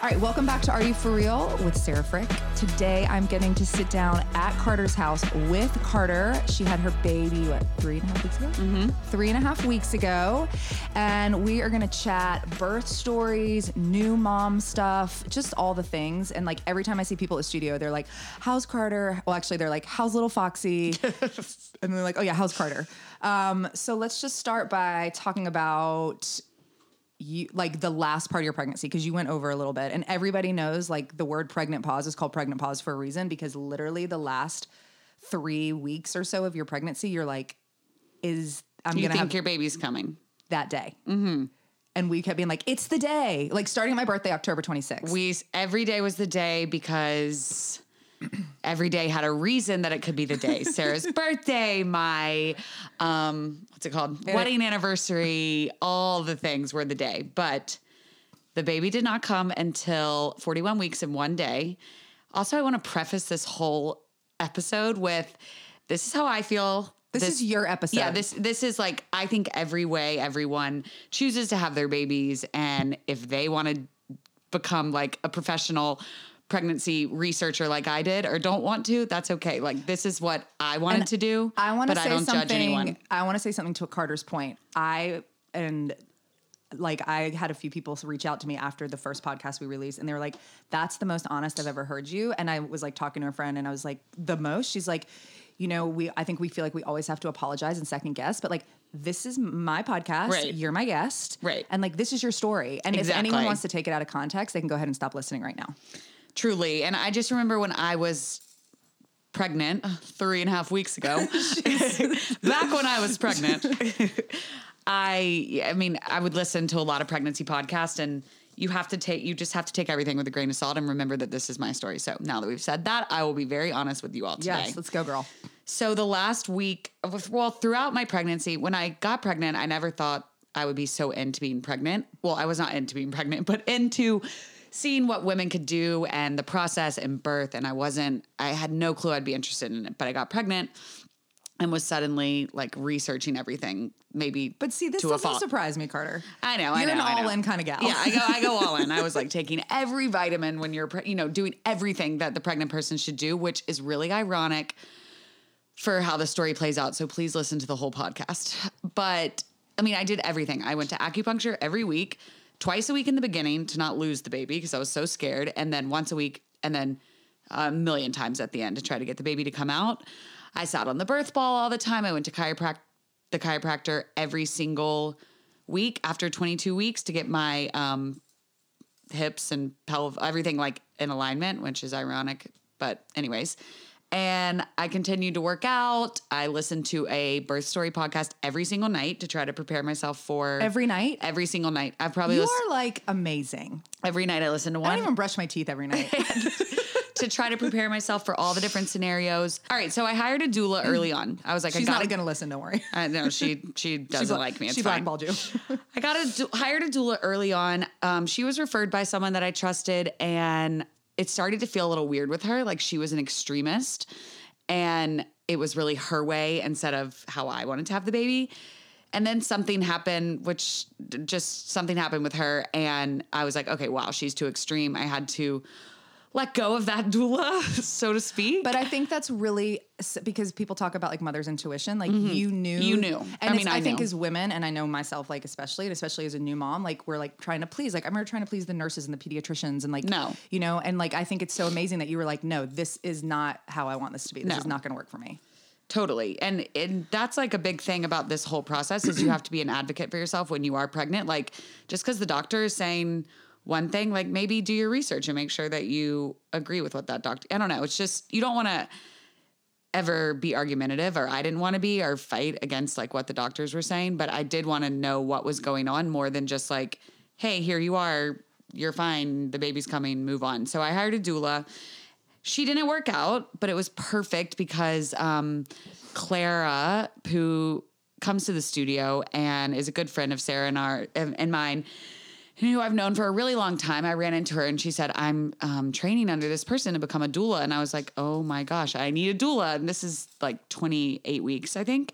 All right, welcome back to Are You For Real with Sarah Frick. Today I'm getting to sit down at Carter's house with Carter. She had her baby, what, three and a half weeks ago? Mm-hmm. Three and a half weeks ago. And we are gonna chat birth stories, new mom stuff, just all the things. And like every time I see people at the studio, they're like, How's Carter? Well, actually, they're like, How's little Foxy? and they're like, Oh, yeah, how's Carter? Um, so let's just start by talking about you like the last part of your pregnancy because you went over a little bit and everybody knows like the word pregnant pause is called pregnant pause for a reason because literally the last three weeks or so of your pregnancy you're like is i'm You gonna think have your baby's coming? that day mm-hmm. and we kept being like it's the day like starting my birthday october 26th We every day was the day because every day had a reason that it could be the day. Sarah's birthday, my um, what's it called? Wedding anniversary, all the things were the day. But the baby did not come until 41 weeks in one day. Also, I want to preface this whole episode with this is how I feel. this, is your episode Yeah, this this is like I think every way everyone chooses to have their babies, and if they want to become like a professional pregnancy researcher like I did, or don't want to, that's okay. Like this is what I wanted to do. I want to say I don't something. judge anyone. I want to say something to Carter's point. I and like I had a few people reach out to me after the first podcast we released, and they were like, "That's the most honest I've ever heard you." And I was like talking to a friend, and I was like, "The most?" She's like, "You know, we I think we feel like we always have to apologize and second guess, but like." This is my podcast. Right. You're my guest. Right. And like, this is your story. And if anyone wants to take it out of context, they can go ahead and stop listening right now. Truly. And I just remember when I was pregnant uh, three and a half weeks ago, back when I was pregnant, I, I mean, I would listen to a lot of pregnancy podcasts and you have to take, you just have to take everything with a grain of salt and remember that this is my story. So now that we've said that, I will be very honest with you all today. Yes. Let's go, girl. So the last week, well, throughout my pregnancy, when I got pregnant, I never thought I would be so into being pregnant. Well, I was not into being pregnant, but into seeing what women could do and the process and birth. And I wasn't, I had no clue I'd be interested in it, but I got pregnant and was suddenly like researching everything, maybe. But see, this doesn't surprise me, Carter. I know, I You're know, an I know. all-in kind of gal. Yeah, I go, I go all in. I was like taking every vitamin when you're, pre- you know, doing everything that the pregnant person should do, which is really ironic for how the story plays out. So please listen to the whole podcast. But I mean, I did everything. I went to acupuncture every week, twice a week in the beginning to not lose the baby because I was so scared, and then once a week, and then a million times at the end to try to get the baby to come out. I sat on the birth ball all the time. I went to chiroprac- the chiropractor every single week after 22 weeks to get my um, hips and pelv everything like in alignment, which is ironic. But anyways, and I continued to work out. I listened to a birth story podcast every single night to try to prepare myself for Every night? Every single night. I've probably You are like amazing. every night. I listen to one. I don't even brush my teeth every night. to try to prepare myself for all the different scenarios. All right, so I hired a doula early on. I was like, She's I not gotta going to listen. Don't worry. I know she she doesn't bla- like me. It's she fine. blackballed you. I got a hired a doula early on. Um, she was referred by someone that I trusted, and it started to feel a little weird with her. Like she was an extremist, and it was really her way instead of how I wanted to have the baby. And then something happened, which just something happened with her, and I was like, okay, wow, she's too extreme. I had to let go of that doula, so to speak. But I think that's really because people talk about like mother's intuition. Like you knew, Mm-hmm. You knew. And I mean, I I, think as women, and I know myself, like especially, and especially as a new mom, like we're like trying to please. Like I remember trying to please the nurses and the pediatricians, and like No. you know, and like I think it's so amazing that you were like, no, this is not how I want this to be. This No. is not going to work for me. Totally. And and that's like a big thing about this whole process is you have to be an advocate for yourself when you are pregnant. Like just because the doctor is saying one thing, like maybe do your research and make sure that you agree with what that doctor I don't know. It's just you don't want to ever be argumentative or I didn't want to be or fight against like what the doctors were saying, but I did want to know what was going on more than just like, hey, here you are, you're fine, the baby's coming, move on. So I hired a doula. She didn't work out, but it was perfect because um, Clara, who comes to the studio and is a good friend of Sarah and our and, and mine, who I've known for a really long time. I ran into her and she said, "I'm um, training under this person to become a doula," and I was like, "Oh my gosh, I need a doula!" And this is like 28 weeks, I think.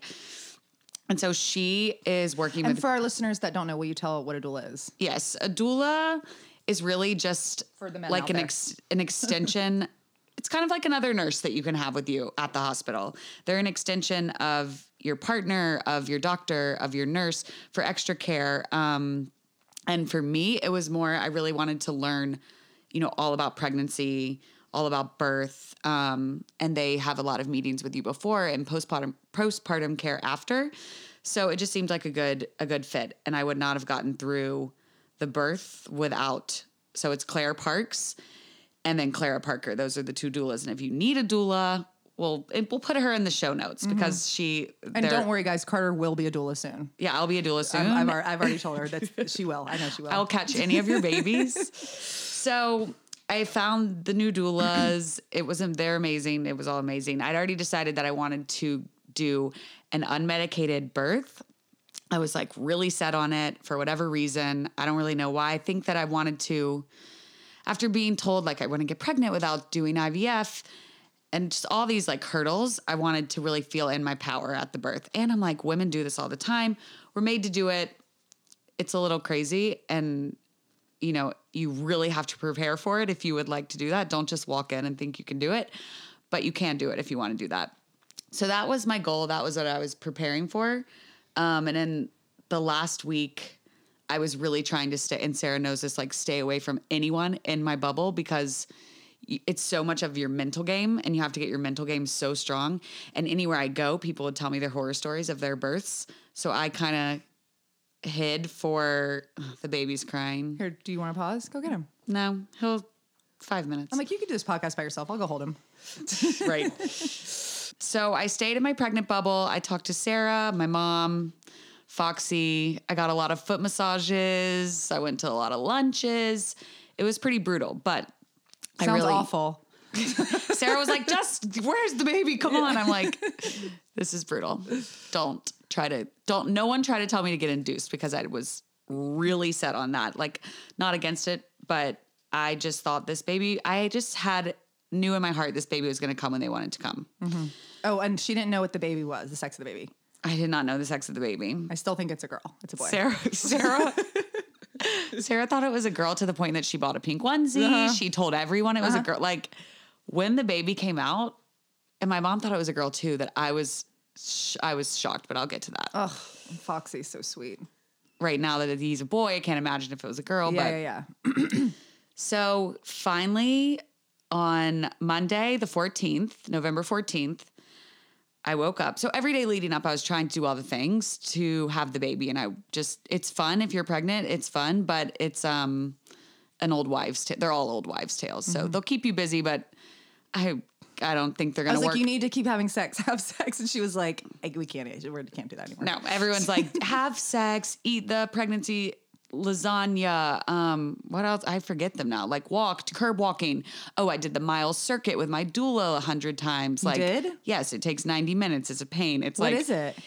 And so she is working And with for our listeners that don't know, will you tell what a doula is? Yes, a doula is really just For the men like an ex- an extension. it's kind of like another nurse that you can have with you at the hospital. They're an extension of your partner, of your doctor, of your nurse for extra care. Um, and for me, it was more, I really wanted to learn, you know, all about pregnancy, all about birth. Um, and they have a lot of meetings with you before and postpartum postpartum care after. So it just seemed like a good a good fit. And I would not have gotten through the birth without so it's Claire Parks and then Clara Parker. Those are the two doulas. And if you need a doula, we'll we'll put her in the show notes mm-hmm. because she And don't worry, guys. Carter will be a doula soon. Yeah, I'll be a doula soon. I've, I've, I've already told her that she will. I know she will. I'll catch any of your babies. so I found the new doulas. It wasn't they're amazing. It was all amazing. I'd already decided that I wanted to do an unmedicated birth. I was like really set on it for whatever reason. I don't really know why. I think that I wanted to, after being told like I wouldn't get pregnant without doing IVF and just all these like hurdles, I wanted to really feel in my power at the birth. And I'm like, women do this all the time. We're made to do it. It's a little crazy. And, you know, you really have to prepare for it if you would like to do that. Don't just walk in and think you can do it, but you can do it if you want to do that. So that was my goal. That was what I was preparing for. Um, and then the last week, I was really trying to stay, and Sarah knows this, like stay away from anyone in my bubble because it's so much of your mental game and you have to get your mental game so strong. And anywhere I go, people would tell me their horror stories of their births. So I kind of hid for the baby's crying. Here, do you want to pause? Go get him. No, he'll five minutes. I'm like, you can do this podcast by yourself. I'll go hold him. right. So I stayed in my pregnant bubble. I talked to Sarah, my mom, Foxy. I got a lot of foot massages. I went to a lot of lunches. It was pretty brutal, but I Sounds really awful. Sarah was like, "Just where's the baby? Come on!" I'm like, "This is brutal. Don't try to don't. No one try to tell me to get induced because I was really set on that. Like, not against it, but I just thought this baby. I just had knew in my heart this baby was going to come when they wanted to come. Mm-hmm. Oh, and she didn't know what the baby was, the sex of the baby. I did not know the sex of the baby. I still think it's a girl. It's a boy. Sarah, Sarah, Sarah thought it was a girl to the point that she bought a pink onesie. Uh-huh. She told everyone it was a girl. Like when the baby came out, and my mom thought it was a girl too. That I was, sh- I was shocked. But I'll get to that. Ugh, Foxy's so sweet. Right now that he's a boy, I can't imagine if it was a girl. Yeah, but yeah, yeah. So finally, on Monday, the 14th, November 14th, I woke up. So every day leading up, I was trying to do all the things to have the baby. And I just, it's fun if you're pregnant, it's fun, but it's um an old wives' tale. They're all old wives' tales. So they'll keep you busy, but I I don't think they're gonna. I was like, work. you need to keep having sex, have sex. And she was like, we can't, we can't do that anymore. No, everyone's like, have sex, eat the pregnancy lasagna. Um, what else? I forget them now. Like walk, curb walking. Oh, I did the mile circuit with my doula a hundred times. Like, did? Yes, it takes ninety minutes. It's a pain. It's What like is it?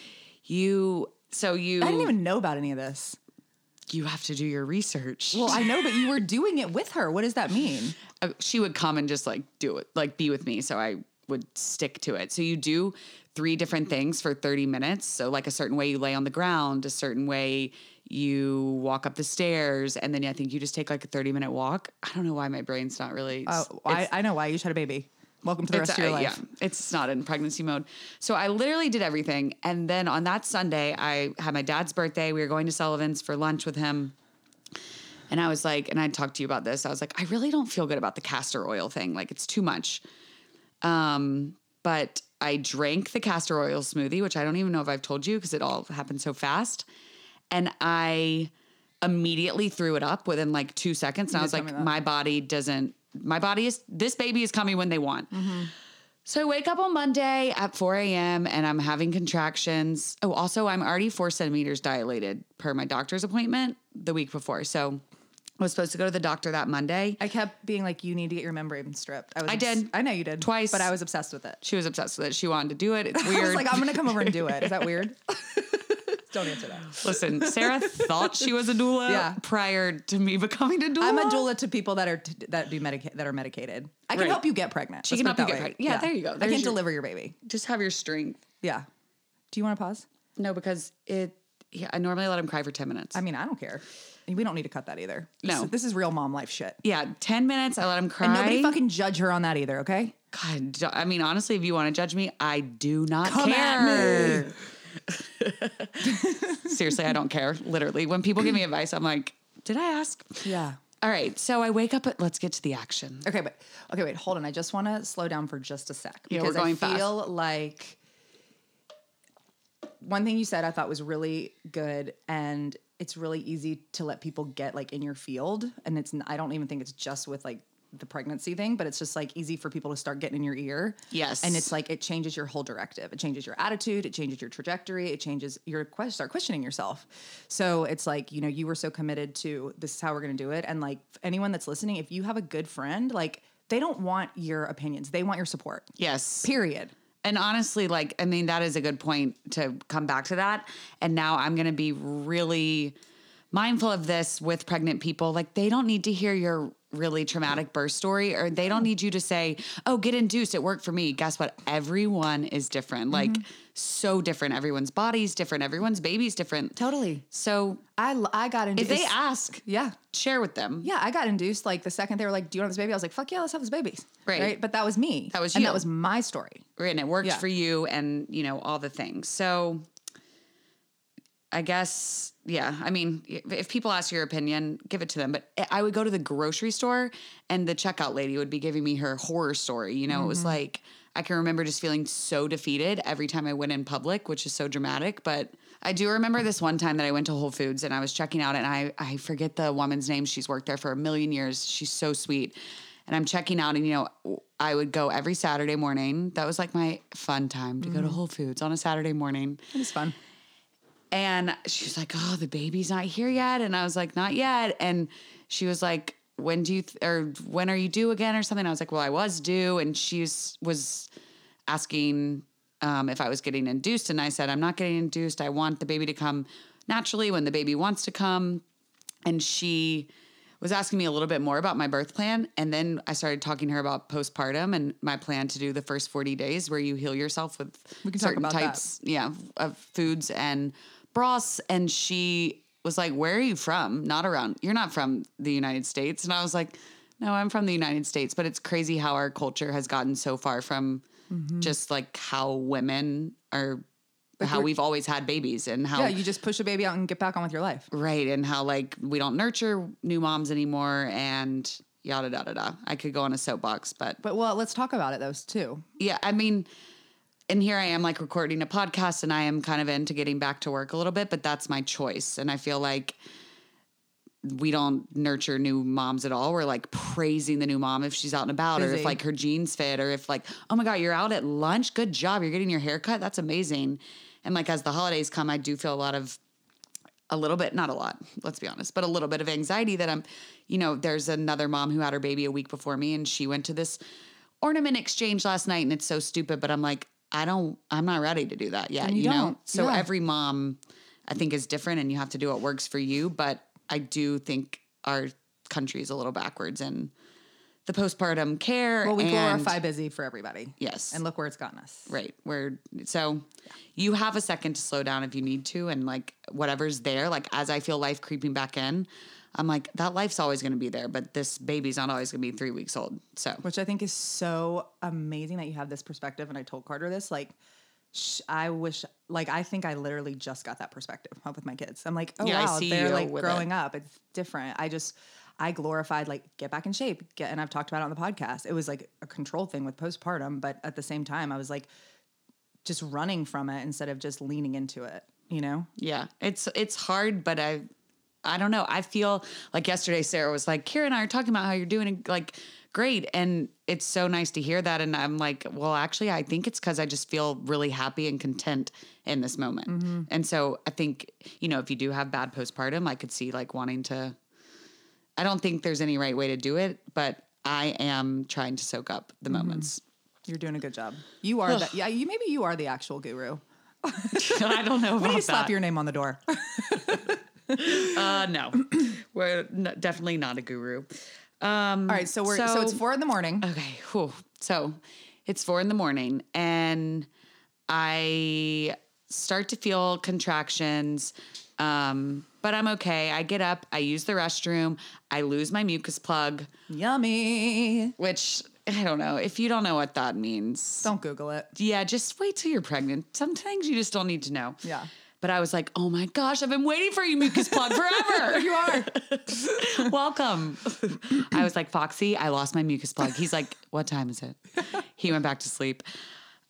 you. So you. I didn't even know about any of this. You have to do your research. Well, I know, but you were doing it with her. What does that mean? uh, she would come and just like do it, like be with me. So I would stick to it. So you do three different things for 30 minutes. So, like a certain way you lay on the ground, a certain way you walk up the stairs, and then I think you just take like a 30 minute walk. I don't know why my brain's not really. Oh, I, I know why. You just had a baby. Welcome to the rest of your uh, life. Yeah, it's not in pregnancy mode. So I literally did everything. And then on that Sunday, I had my dad's birthday. We were going to Sullivan's for lunch with him. And I was like, and I talked to you about this. I was like, I really don't feel good about the castor oil thing. Like it's too much. Um, but I drank the castor oil smoothie, which I don't even know if I've told you because it all happened so fast. And I immediately threw it up within like two seconds. And I was like, my body doesn't, my body is, this baby is coming when they want. So I wake up on Monday at 4 a.m. and I'm having contractions. Oh, also, I'm already four centimeters dilated per my doctor's appointment the week before. So I was supposed to go to the doctor that Monday. I kept being like, you need to get your membrane stripped. I was. I obs- did. I know you did Twice. but I was obsessed with it. She was obsessed with it. She wanted to do it. It's I weird. was like, I'm gonna come over and do it. Is that weird? Don't answer that. Listen, Sarah thought she was a doula Yeah. prior to me becoming a doula. I'm a doula to people that are t- that do medica- that are medicated. I can Right. help you get pregnant. She Let's can help you get way. pregnant. Yeah, there you go. I can your- deliver your baby. Just have your strength. Yeah. Do you want to pause? No, because it Yeah, I normally let him cry for 10 minutes. I mean, I don't care. We don't need to cut that either. No. This, this is real mom life shit. yeah, 10 minutes. I let him cry. And nobody fucking judge her on that either, okay? God, I mean, honestly, if you want to judge me, I do not Come care. Seriously, I don't care. Literally, when people give me advice, I'm like, did I ask? Yeah. All right, so I wake up at. Let's get to the action. Okay, but okay, wait, hold on. I just want to slow down for just a sec Yeah, we're because going I fast. feel like one thing you said I thought was really good, and it's really easy to let people get like in your field, and it's I don't even think it's just with like the pregnancy thing, but it's just like easy for people to start getting in your ear. Yes. and it's like it changes your whole directive. It changes your attitude. It changes your trajectory. It changes your start questioning yourself. So it's like you know you were so committed to this is how we're gonna do it, and like anyone that's listening, if you have a good friend, like they don't want your opinions, they want your support. Yes. Period. And honestly, like, I mean, that is a good point to come back to that. And now I'm going to be really mindful of this with pregnant people. Like, they don't need to hear your really traumatic birth story, or they don't oh. need you to say, oh, get induced. It worked for me. Guess what? Everyone is different. Mm-hmm. Like, so different. Everyone's body's different. Everyone's baby's different. Totally. So i i got induced if they ask, yeah. share with them. Yeah, I got induced like the second they were like, "Do you want this baby?" I was like, "Fuck yeah, let's have this baby." Right. But that was me. That was and you. that was my story. and it worked Yeah. for you and you know all the things so i guess yeah i mean if people ask your opinion give it to them. But i would go to the grocery store and the checkout lady would be giving me her horror story you know? It was mm-hmm. like i can remember just feeling so defeated every time i went in public which is so dramatic. But i do remember this one time that i went to whole foods and i was checking out and i, I forget the woman's name. She's worked there for a million years. She's so sweet. And I'm checking out, and you know, I would go every Saturday morning. That was like my fun time to go to mm-hmm. Whole Foods on a Saturday morning. It was fun. And she was like, "Oh, the baby's not here yet," and I was like, "Not yet." And she was like, "When do you th- or when are you due again or something?" I was like, "Well, I was due," and she was, was asking um, if I was getting induced, and I said, "I'm not getting induced. I want the baby to come naturally when the baby wants to come." And she was asking me a little bit more about my birth plan. And then I started talking to her about postpartum and my plan to do the first 40 days where you heal yourself with We can talk certain about that. types yeah, of foods and broths. And she was like, Where are you from? Not around, you're not from the United States. And I was like, No, I'm from the United States. But it's crazy how our culture has gotten so far from Mm-hmm. just like how women are, how we've always had babies and how Yeah, you just push a baby out and get back on with your life. Right. And how like we don't nurture new moms anymore and yada yada yada. I could go on a soapbox, but But well, let's talk about it those too. yeah, I mean, and here I am like recording a podcast and I am kind of into getting back to work a little bit, but that's my choice. And I feel like we don't nurture new moms at all. We're like praising the new mom if she's out and about or if like her jeans fit or if like, oh my God, you're out at lunch. Good job. You're getting your hair cut. That's amazing. And like as the holidays come, I do feel a lot of a little bit, not a lot, let's be honest, but a little bit of anxiety that I'm, you know, there's another mom who had her baby a week before me and she went to this ornament exchange last night and it's so stupid, but I'm like, I don't, I'm not ready to do that yet, you, you know? So yeah. every mom I think is different and you have to do what works for you. But I do think our country is a little backwards in the postpartum care. Well, we and- glorify busy for everybody. Yes. And look where it's gotten us. Right. Where so you have a second to slow down if you need to and like whatever's there, like as I feel life creeping back in, I'm like, that life's always gonna be there, but this baby's not always gonna be three weeks old. So Which I think is so amazing that you have this perspective. And I told Carter this, like, sh- I wish, like, I think I literally just got that perspective with my kids. I'm like, oh Yeah, wow, they're like growing up. It's different. I just, I glorified like get back in shape, get, and I've talked about it on the podcast. It was like a control thing with postpartum, but at the same time, I was like just running from it instead of just leaning into it. You know? yeah. It's it's hard, but I I don't know. I feel like yesterday Sarah was like, Kira and I are talking about how you're doing like great. And it's so nice to hear that. And I'm like, well, actually, I think it's because I just feel really happy and content in this moment. Mm-hmm. And so I think, you know, if you do have bad postpartum, I could see like wanting to, I don't think there's any right way to do it, but I am trying to soak up the mm-hmm. moments. You're doing a good job. You are the, yeah, you maybe you are the actual guru. I don't know about to slap that. your name on the door. uh, no, we're n- definitely not a guru. Um, All right, so we're so, it's four in the morning. Okay. Whew. So it's four in the morning and I start to feel contractions. Um, but I'm okay. I get up, I use the restroom, I lose my mucus plug, Yummy. which I don't know. If you don't know what that means, Don't Google it. yeah, just wait till you're pregnant. Some things you just don't need to know. Yeah. But I was like, oh my gosh, I've been waiting for you, mucus plug, forever. You are. Welcome. I was like, Foxy, I lost my mucus plug. He's like, what time is it? He went back to sleep.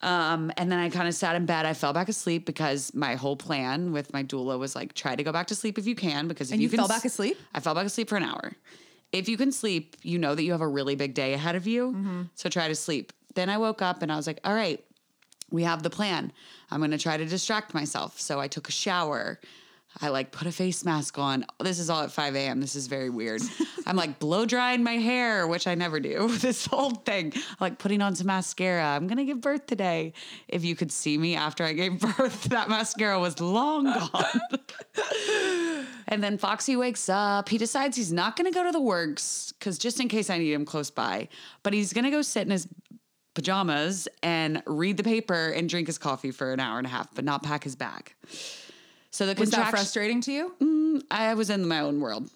Um, and then I kind of sat in bed. I fell back asleep because my whole plan with my doula was like, try to go back to sleep if you can. Because if And you can fell back asleep? I fell back asleep for an hour. If you can sleep, you know that you have a really big day ahead of you. Mm-hmm. So try to sleep. Then I woke up and I was like, all right, we have the plan. I'm going to try to distract myself. So I took a shower. I like put a face mask on. This is all at 5 a.m. This is very weird. I'm like blow drying my hair, which I never do. This whole thing, like putting on some mascara. I'm going to give birth today. If you could see me after I gave birth, that mascara was long gone. And then Foxy wakes up. He decides he's not going to go to the works because just in case I need him close by, but he's going to go sit in his pajamas and read the paper and drink his coffee for an hour and a half, but not pack his bag. So the Was that frustrating to you? Mm, I was in my own world.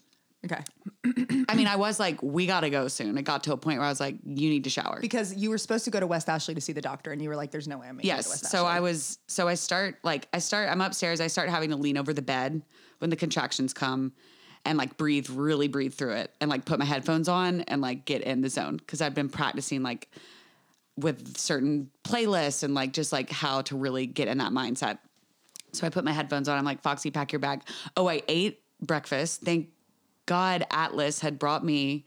Okay. I mean, I was like, we got to go soon. It got to a point where I was like, you need to shower. Because you were supposed to go to West Ashley to see the doctor, and you were like, "There's no way I'm making it to Yes. West So Ashley." I was, so I start like, I start, I'm upstairs. I start having to lean over the bed when the contractions come and like breathe, really breathe through it and like put my headphones on and like get in the zone. Cause I've been practicing like with certain playlists and like just like how to really get in that mindset. So I put my headphones on. I'm like, Foxy, pack your bag. Oh, I ate breakfast. Thank God Atlas had brought me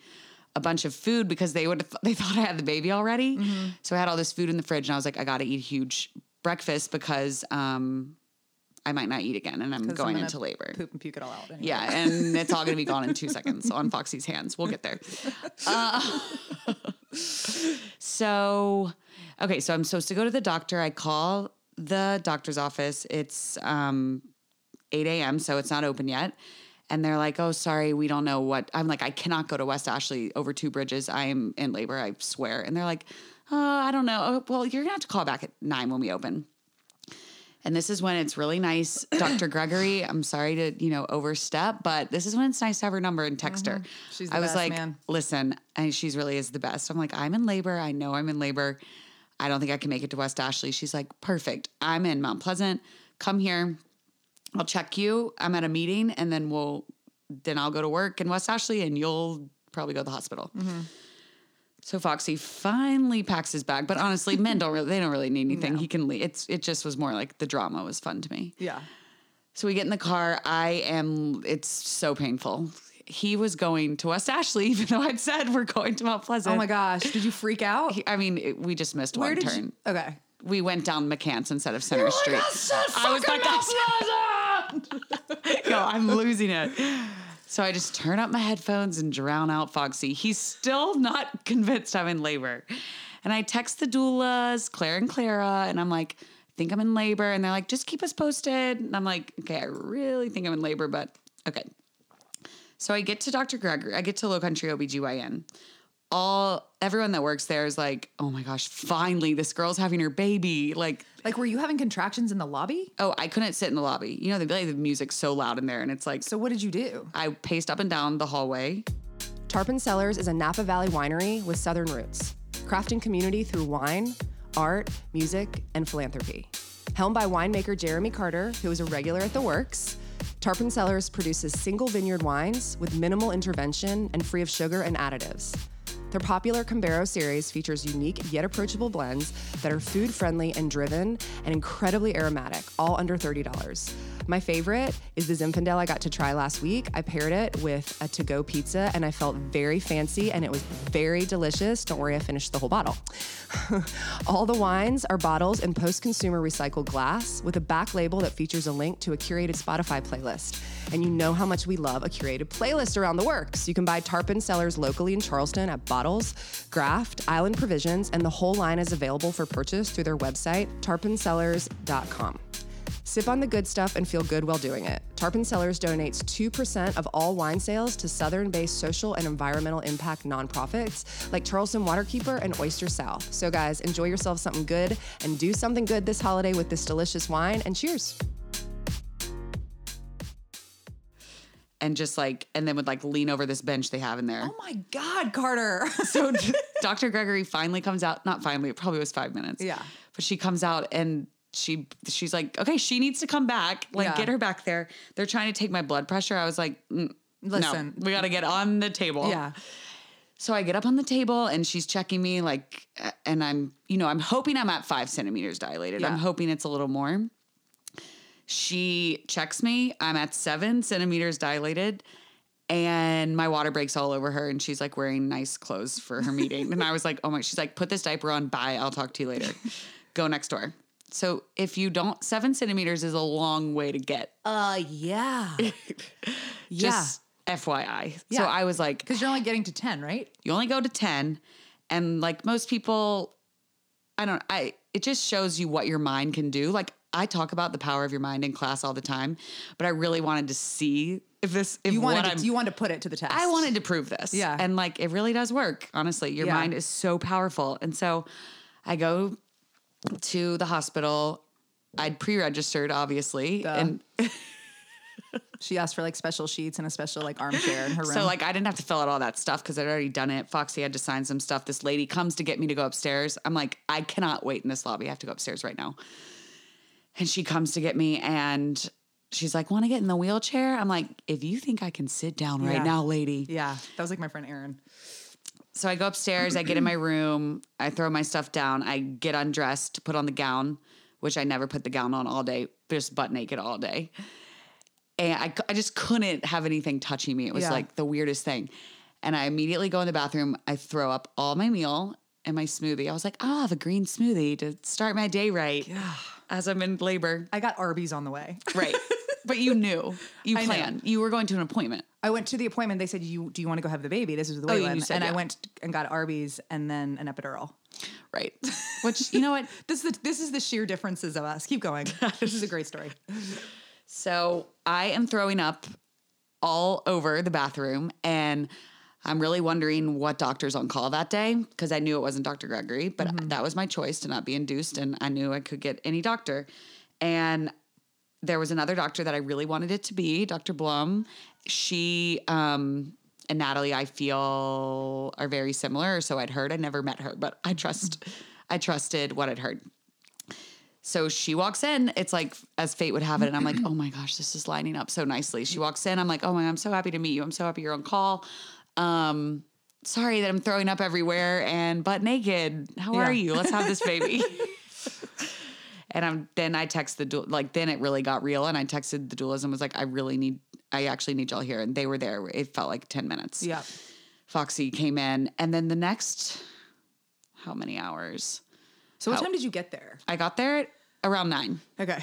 a bunch of food because they would they thought I had the baby already. So I had all this food in the fridge and I was like, I got to eat a huge breakfast because um, I might not eat again and I'm I'm going gonna into labor. poop and puke it all out. Anyway. Yeah, and it's all going to be gone in two seconds on Foxy's hands. We'll get there. Uh, so, okay, so I'm supposed to go to the doctor. I call the doctor's office. It's um, 8 a.m., so it's not open yet. And they're like, oh, sorry, we don't know what. I'm like, I cannot go to West Ashley over two bridges. I am in labor, I swear. And they're like, oh, I don't know. Oh, well, you're going to have to call back at nine when we open. And this is when it's really nice, Dr. Gregory. I'm sorry to, you know, overstep, but this is when it's nice to have her number and text her. Mm-hmm. She's the I was best, like, man. listen, and she's really is the best. I'm like, I'm in labor. I know I'm in labor. I don't think I can make it to West Ashley. She's like, perfect. I'm in Mount Pleasant. Come here. I'll check you. I'm at a meeting, and then we'll then I'll go to work in West Ashley, and you'll probably go to the hospital. Mm-hmm. So Foxy finally packs his bag, but honestly, men don't really they don't really need anything. He can leave. It's it just was more like the drama was fun to me. Yeah. So we get in the car. I am. It's so painful. He was going to West Ashley, even though I'd said we're going to Mount Pleasant. Oh my gosh. Did you freak out? He- I mean, it, we just missed Where one turn. you? Okay. We went down McCants instead of Center Street. I was like, Yo, I'm losing it. So I just turn up my headphones and drown out Foxy. He's still not convinced I'm in labor. And I text the doulas, Claire and Clara, and I'm like, I think I'm in labor. And they're like, just keep us posted. And I'm like, okay, I really think I'm in labor, but okay. So I get to Dr. Gregory, I get to Low Country OBGYN. All everyone that works there is like, oh my gosh, finally, this girl's having her baby. Like, Like, were you having contractions in the lobby? oh, I couldn't sit in the lobby. You know, they play the music so loud in there, and it's like So what did you do? I paced up and down the hallway. Tarpon Cellars is a Napa Valley winery with Southern roots, crafting community through wine, art, music, and philanthropy. Helmed by winemaker Jeremy Carter, who is a regular at the works, Tarpon Cellars produces single vineyard wines with minimal intervention and free of sugar and additives. Their popular Cambero series features unique yet approachable blends that are food friendly and driven and incredibly aromatic, all under $30. My favorite is the Zinfandel I got to try last week. I paired it with a to go pizza and I felt very fancy and it was very delicious. Don't worry, I finished the whole bottle. all the wines are bottles in post consumer recycled glass with a back label that features a link to a curated Spotify playlist. And you know how much we love a curated playlist around the works. You can buy Tarpon Cellars locally in Charleston at Bottles, Graft, Island Provisions, and the whole line is available for purchase through their website, tarponcellars.com. Sip on the good stuff and feel good while doing it. Tarpon Cellars donates 2% of all wine sales to Southern based social and environmental impact nonprofits like Charleston Waterkeeper and Oyster South. So, guys, enjoy yourself something good and do something good this holiday with this delicious wine. And cheers. and just like, and then would like lean over this bench they have in there. Oh my God, Carter. So Dr. Gregory finally comes out, not finally, it probably was five minutes. Yeah. But she comes out and she she's like, okay, she needs to come back. Like, Yeah. get her back there. They're trying to take my blood pressure. I was like, mm, Listen. no, we got to get on the table. yeah. So I get up on the table and she's checking me like, and I'm, you know, I'm hoping I'm at five centimeters dilated. Yeah. I'm hoping it's a little more. She checks me. I'm at seven centimeters dilated. And my water breaks all over her, and she's like wearing nice clothes for her meeting. and I was like, oh my, she's like, put this diaper on. Bye. I'll talk to you later. Go next door. So if you don't, seven centimeters is a long way to get. Uh, yeah. yeah. Just FYI. So I was like, Because you're only getting to 10, right? you only go to 10 and like most people i don't i it just shows you what your mind can do like i talk about the power of your mind in class all the time but i really wanted to see if this if You wanted, to, you wanted to put it to the test. i wanted to prove this Yeah. and like it really does work honestly your Yeah. mind is so powerful and so i go to the hospital i'd pre-registered obviously Duh. and She asked for like special sheets and a special like armchair in her room. So like I didn't have to fill out all that stuff because I'd already done it. Foxy had to sign some stuff. This lady comes to get me to go upstairs. I'm like, I cannot wait in this lobby. I have to go upstairs right now. And she comes to get me and she's like, Want to get in the wheelchair? I'm like, if you think I can sit down right Yeah. now, lady. yeah, that was like my friend Erin. So I go upstairs, I get in my room, I throw my stuff down, I get undressed, to put on the gown, which I never put the gown on all day, just butt naked all day. And I, I just couldn't have anything touching me. It was Yeah. like the weirdest thing. And I immediately go in the bathroom, I throw up all my meal and my smoothie. I was like, ah, I'll have a green smoothie to start my day right as I'm in labor. I got Arby's on the way. Right. but you knew, you I know. planned, you were going to an appointment. I went to the appointment. They said, "You do you want to go have the baby?" This is the Oh, way, you said, and I went and got Arby's and then an epidural. Right. Which, you know what? This is the, this is the sheer differences of us. Keep going. this is a great story. So I am throwing up all over the bathroom and I'm really wondering what doctor's on call that day because I knew it wasn't Dr. Gregory, but mm-hmm. that was my choice to not be induced and I knew I could get any doctor. And there was another doctor that I really wanted it to be, Dr. Blum. She um and Natalie I feel are very similar, so I'd heard. I never met her, but I trust I trusted what I'd heard. So she walks in. It's like as fate would have it, and I'm like, oh my gosh, this is lining up so nicely. She walks in. I'm like, oh my, I'm so happy to meet you. I'm so happy you're on call. Um, sorry that I'm throwing up everywhere and butt naked. How are you? Let's have this baby. and I'm then I text the dual like then it really got real, and I texted the dualism was like, I really need, I actually need y'all here, and they were there. It felt like ten minutes. Yeah. Foxy came in, and then the next, how many hours? So what How- time did you get there? I got there at around nine. Okay.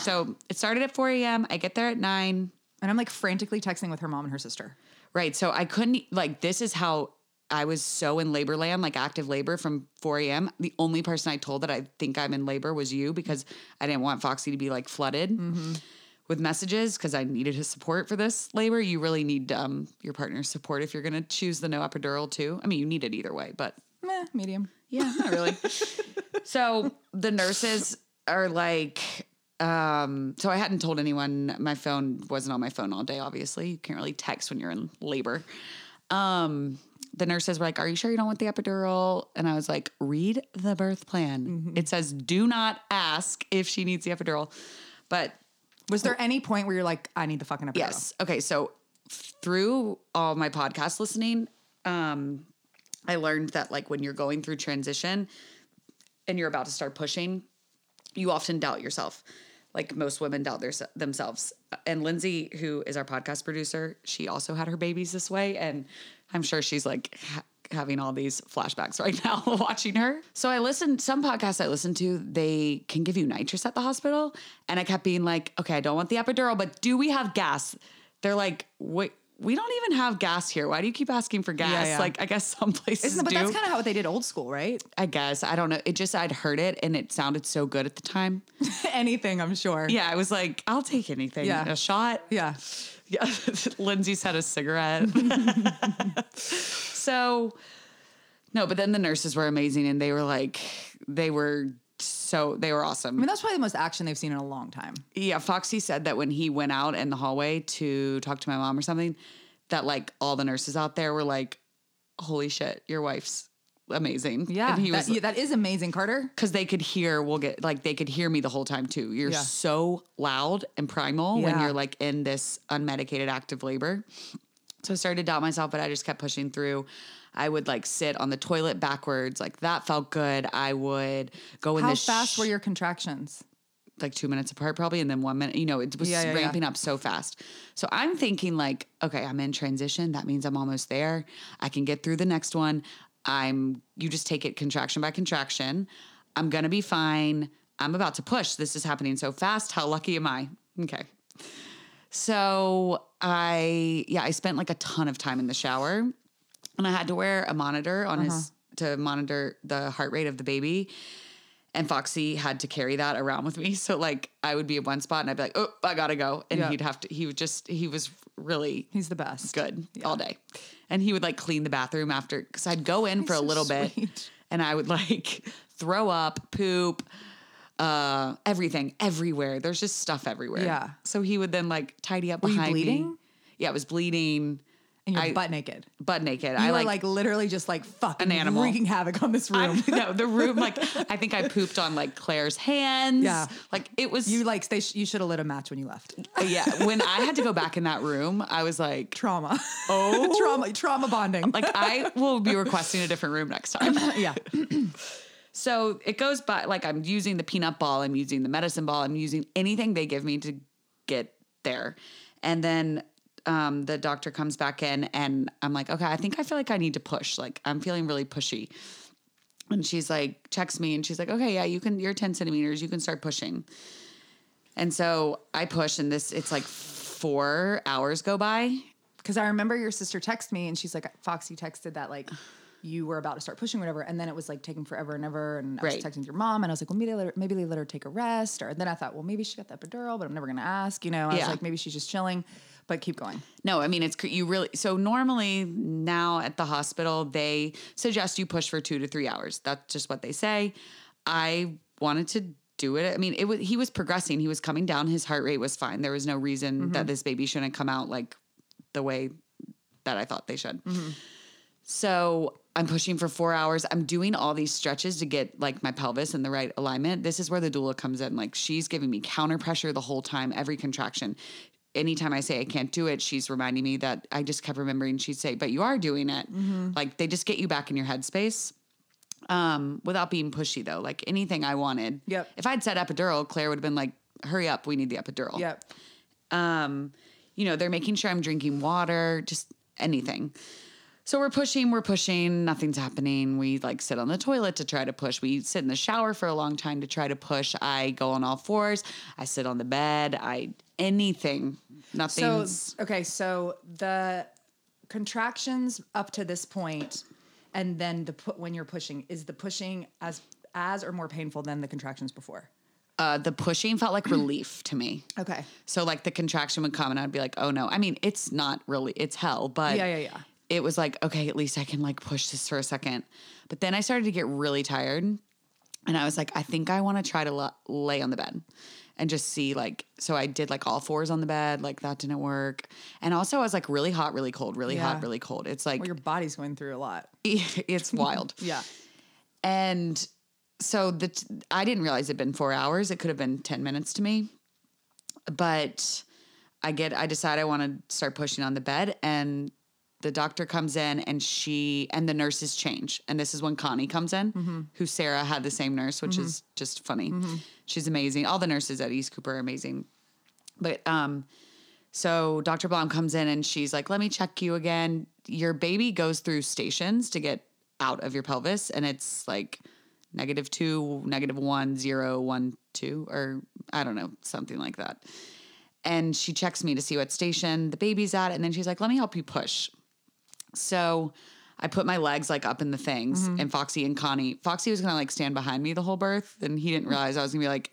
So it started at 4 a.m. I get there at 9. And I'm like frantically texting with her mom and her sister. Right. So I couldn't, like, this is how I was so in labor land, like active labor from 4 a.m. The only person I told that I think I'm in labor was you because I didn't want Foxy to be like flooded with messages because I needed his support for this labor. You really need um, your partner's support if you're going to choose the no epidural too. I mean, you need it either way, but Meh, medium. Yeah, not really. so the nurses are like, um, so I hadn't told anyone. My phone wasn't on my phone all day, obviously. You can't really text when you're in labor. Um, the nurses were like, Are you sure you don't want the epidural? And I was like, Read the birth plan. It says, Do not ask if she needs the epidural. But Was there any point where you're like, I need the fucking epidural? Yes. Okay. So through all my podcast listening, um, I learned that like when you're going through transition and you're about to start pushing, you often doubt yourself. Like most women doubt their, themselves. And Lindsay, who is our podcast producer, she also had her babies this way. And I'm sure she's like ha- having all these flashbacks right now watching her. So I listened, some podcasts I listened to, they can give you nitrous at the hospital. And I kept being like, okay, I don't want the epidural, but do we have gas? They're like, wait, we don't even have gas here. Why do you keep asking for gas? Yeah, yeah. Like, I guess some places Isn't, but do. that's kind of how they did old school, right? I guess I don't know. It just I'd heard it and it sounded so good at the time. Anything, I'm sure. Yeah, I was like, I'll take anything. Yeah. A shot. Yeah. Yeah. Lindsay said a cigarette. so, no, but then the nurses were amazing and they were like, they were so, they were awesome. I mean, that's probably the most action they've seen in a long time. Yeah, Foxy said that when he went out in the hallway to talk to my mom or something, that like all the nurses out there were like, "Holy shit, your wife's amazing." Yeah. and he that, was yeah, that is amazing, Carter. because they could hear. We'll get like they could hear me the whole time too. You're Yeah. so loud and primal when you're like in this unmedicated active labor. So I started to doubt myself, but I just kept pushing through. I would like sit on the toilet backwards, like that felt good. I would go in this. How fast sh- were your contractions? like two minutes apart probably and then one minute you know it was Yeah, yeah, yeah. ramping up so fast so i'm thinking like okay i'm in transition that means i'm almost there i can get through the next one i'm you just take it contraction by contraction i'm gonna be fine i'm about to push this is happening so fast how lucky am i okay so i yeah i spent like a ton of time in the shower and i had to wear a monitor on his Uh-huh. to monitor the heart rate of the baby and Foxy had to carry that around with me. So like I would be at one spot and I'd be like, oh, I gotta go. And Yeah. he'd have to, he would just, he was really He's the best. good all day. And he would like clean the bathroom after, cause I'd go in for a so little bit and I would like throw up, poop, uh, everything everywhere. There's just stuff everywhere. Yeah. So he would then like tidy up you behind me. bleeding? Yeah, it was bleeding. And you're I- butt naked. Butt naked. You I like, like, literally just like fucking An animal. wreaking havoc on this room. I, no, the room, like, I think I pooped on like Claire's hands. Yeah. Like it was, you like they sh- you should have lit a match when you left. Oh, yeah. When I had to go back in that room, I was like, Trauma. oh, trauma trauma bonding. like I will be requesting a different room next time. yeah. So it goes by like I'm using the peanut ball, I'm using the medicine ball, I'm using anything they give me to get there. And then um, the doctor comes back in and I'm like, okay, I think I feel like I need to push. Like I'm feeling really pushy. And she's like, checks me and she's like, okay, yeah, you can, you're 10 centimeters, you can start pushing. And so I push and this, it's like four hours go by. Because I remember your sister texted me and she's like, Foxy texted that like you were about to start pushing whatever. And then it was like taking forever and ever. And I Right. was texting your mom and I was like, well, maybe they let her, maybe they let her take a rest. Or then I thought, well, maybe she got the epidural, but I'm never going to ask. You know, I Yeah. was like, maybe she's just chilling. But keep going. No, I mean it's you really. So normally now at the hospital they suggest you push for two to three hours. That's just what they say. I wanted to do it. I mean, it was he was progressing. He was coming down. His heart rate was fine. There was no reason mm-hmm. that this baby shouldn't come out like the way that I thought they should. Mm-hmm. So I'm pushing for four hours. I'm doing all these stretches to get like my pelvis in the right alignment. This is where the doula comes in. Like she's giving me counter pressure the whole time, every contraction. Anytime I say I can't do it, she's reminding me that I just kept remembering she'd say, but you are doing it. Like they just get you back in your headspace. Um, without being pushy though. Like anything I wanted. Yep. If I'd said epidural, Claire would have been like, hurry up, we need the epidural Yep. um, you know, they're making sure I'm drinking water, just anything. So we're pushing, we're pushing, nothing's happening. We like sit on the toilet to try to push. We sit in the shower for a long time to try to push. I go on all fours. I sit on the bed. I anything. Nothing. So okay, so the contractions up to this point, and then the pu- when you're pushing is the pushing as as or more painful than the contractions before. uh, the pushing felt like relief to me. Okay. So like the contraction would come and I'd be like, oh no. I mean, it's not really, it's hell, but Yeah, yeah, yeah. It was like, okay, at least I can like push this for a second. But then I started to get really tired and I was like, I think I want to try to la- lay on the bed and just see like, so I did like all fours on the bed, like that didn't work. And also I was like really hot, really cold, really Yeah. hot, really cold. It's like, Well, your body's going through a lot. it's wild. Yeah. And so the t- I didn't realize it'd been four hours. It could have been ten minutes to me. But I get I decide I want to start pushing on the bed and the doctor comes in and she and the nurses change. And this is when Connie comes in, mm-hmm. who Sarah had the same nurse, which mm-hmm. is just funny. Mm-hmm. She's amazing. All the nurses at East Cooper are amazing. But um so Dr. Blum comes in and she's like, "Let me check you again. Your baby goes through stations to get out of your pelvis, and it's like negative two, negative one, zero, one, two, or I don't know, something like that." and she checks me to see what station the baby's at. And then she's like, let me help you push. So I put my legs like up in the things Mm-hmm. and Foxy and Connie, Foxy was gonna like stand behind me the whole birth. And he didn't realize I was gonna be like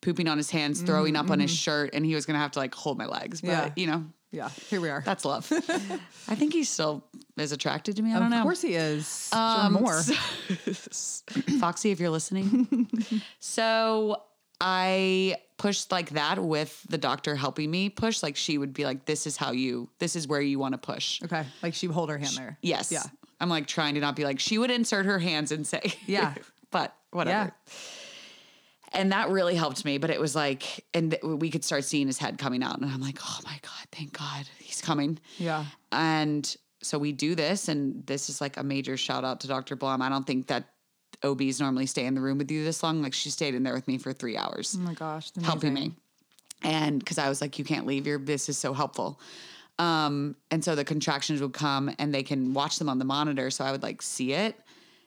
pooping on his hands, throwing up on his shirt, and he was gonna have to like hold my legs. But Mm-hmm. Yeah. you know, Yeah, here we are. that's love. I think he still is attracted to me. I don't know. of course he is. Um, sure more. Foxy, if you're listening. so I pushed like that with the doctor helping me push. Like she would be like, this is how you, this is where you want to push. okay, like she would hold her hand there. Yes. Yeah. I'm like trying to not be like, she would insert her hands and say, Yeah. but whatever. Yeah. And that really helped me. But it was like, and we could start seeing his head coming out. And I'm like, oh my God, thank God he's coming. Yeah. And so we do this, and this is like a major shout out to Dr. Blum. I don't think that OBs normally stay in the room with you this long. Like she stayed in there with me for three hours, Oh my gosh, helping me. And because I was like, you can't leave. Your this is so helpful. Um, and so the contractions would come, and they can watch them on the monitor. So I would like see it,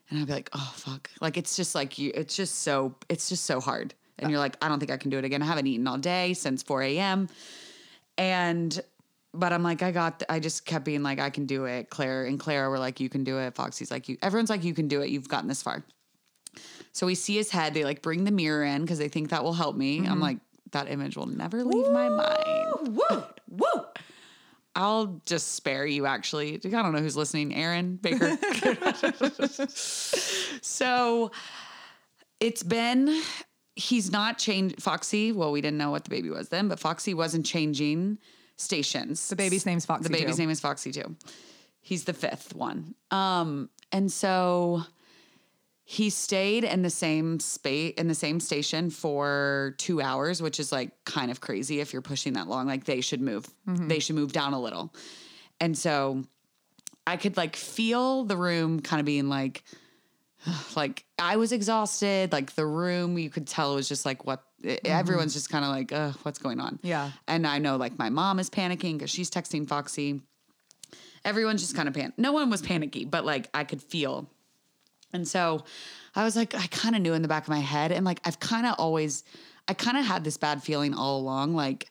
and I'd be like, oh fuck, like it's just like you. It's just so. It's just so hard. And you're like, I don't think I can do it again. I haven't eaten all day since 4 a.m. And but I'm like, I got. th- I just kept being like, I can do it. Claire and Clara were like, you can do it. Foxy's like, you. Everyone's like, you can do it. You've gotten this far. So we see his head. They like bring the mirror in because they think that will help me. I'm like, that image will never leave my mind. Woo! Woo! I'll just spare you. Actually, I don't know who's listening. Aaron Baker. so it's been. He's not changed. Foxy. Well, we didn't know what the baby was then, but Foxy wasn't changing stations. The baby's name's Foxy. The baby's too. name is Foxy too. He's the fifth one. Um, and so he stayed in the same space in the same station for two hours, which is like kind of crazy if you're pushing that long. Like they should move. They should move down a little. And so I could like feel the room kind of being like like I was exhausted. Like the room, you could tell was just like what everyone's just kind of like, uh, what's going on? Yeah. And I know like my mom is panicking because she's texting Foxy. Everyone's just kind of pan. No one was panicky, but like I could feel. And so I was like, I kind of knew in the back of my head. And like I've kind of always, I kind of had this bad feeling all along. Like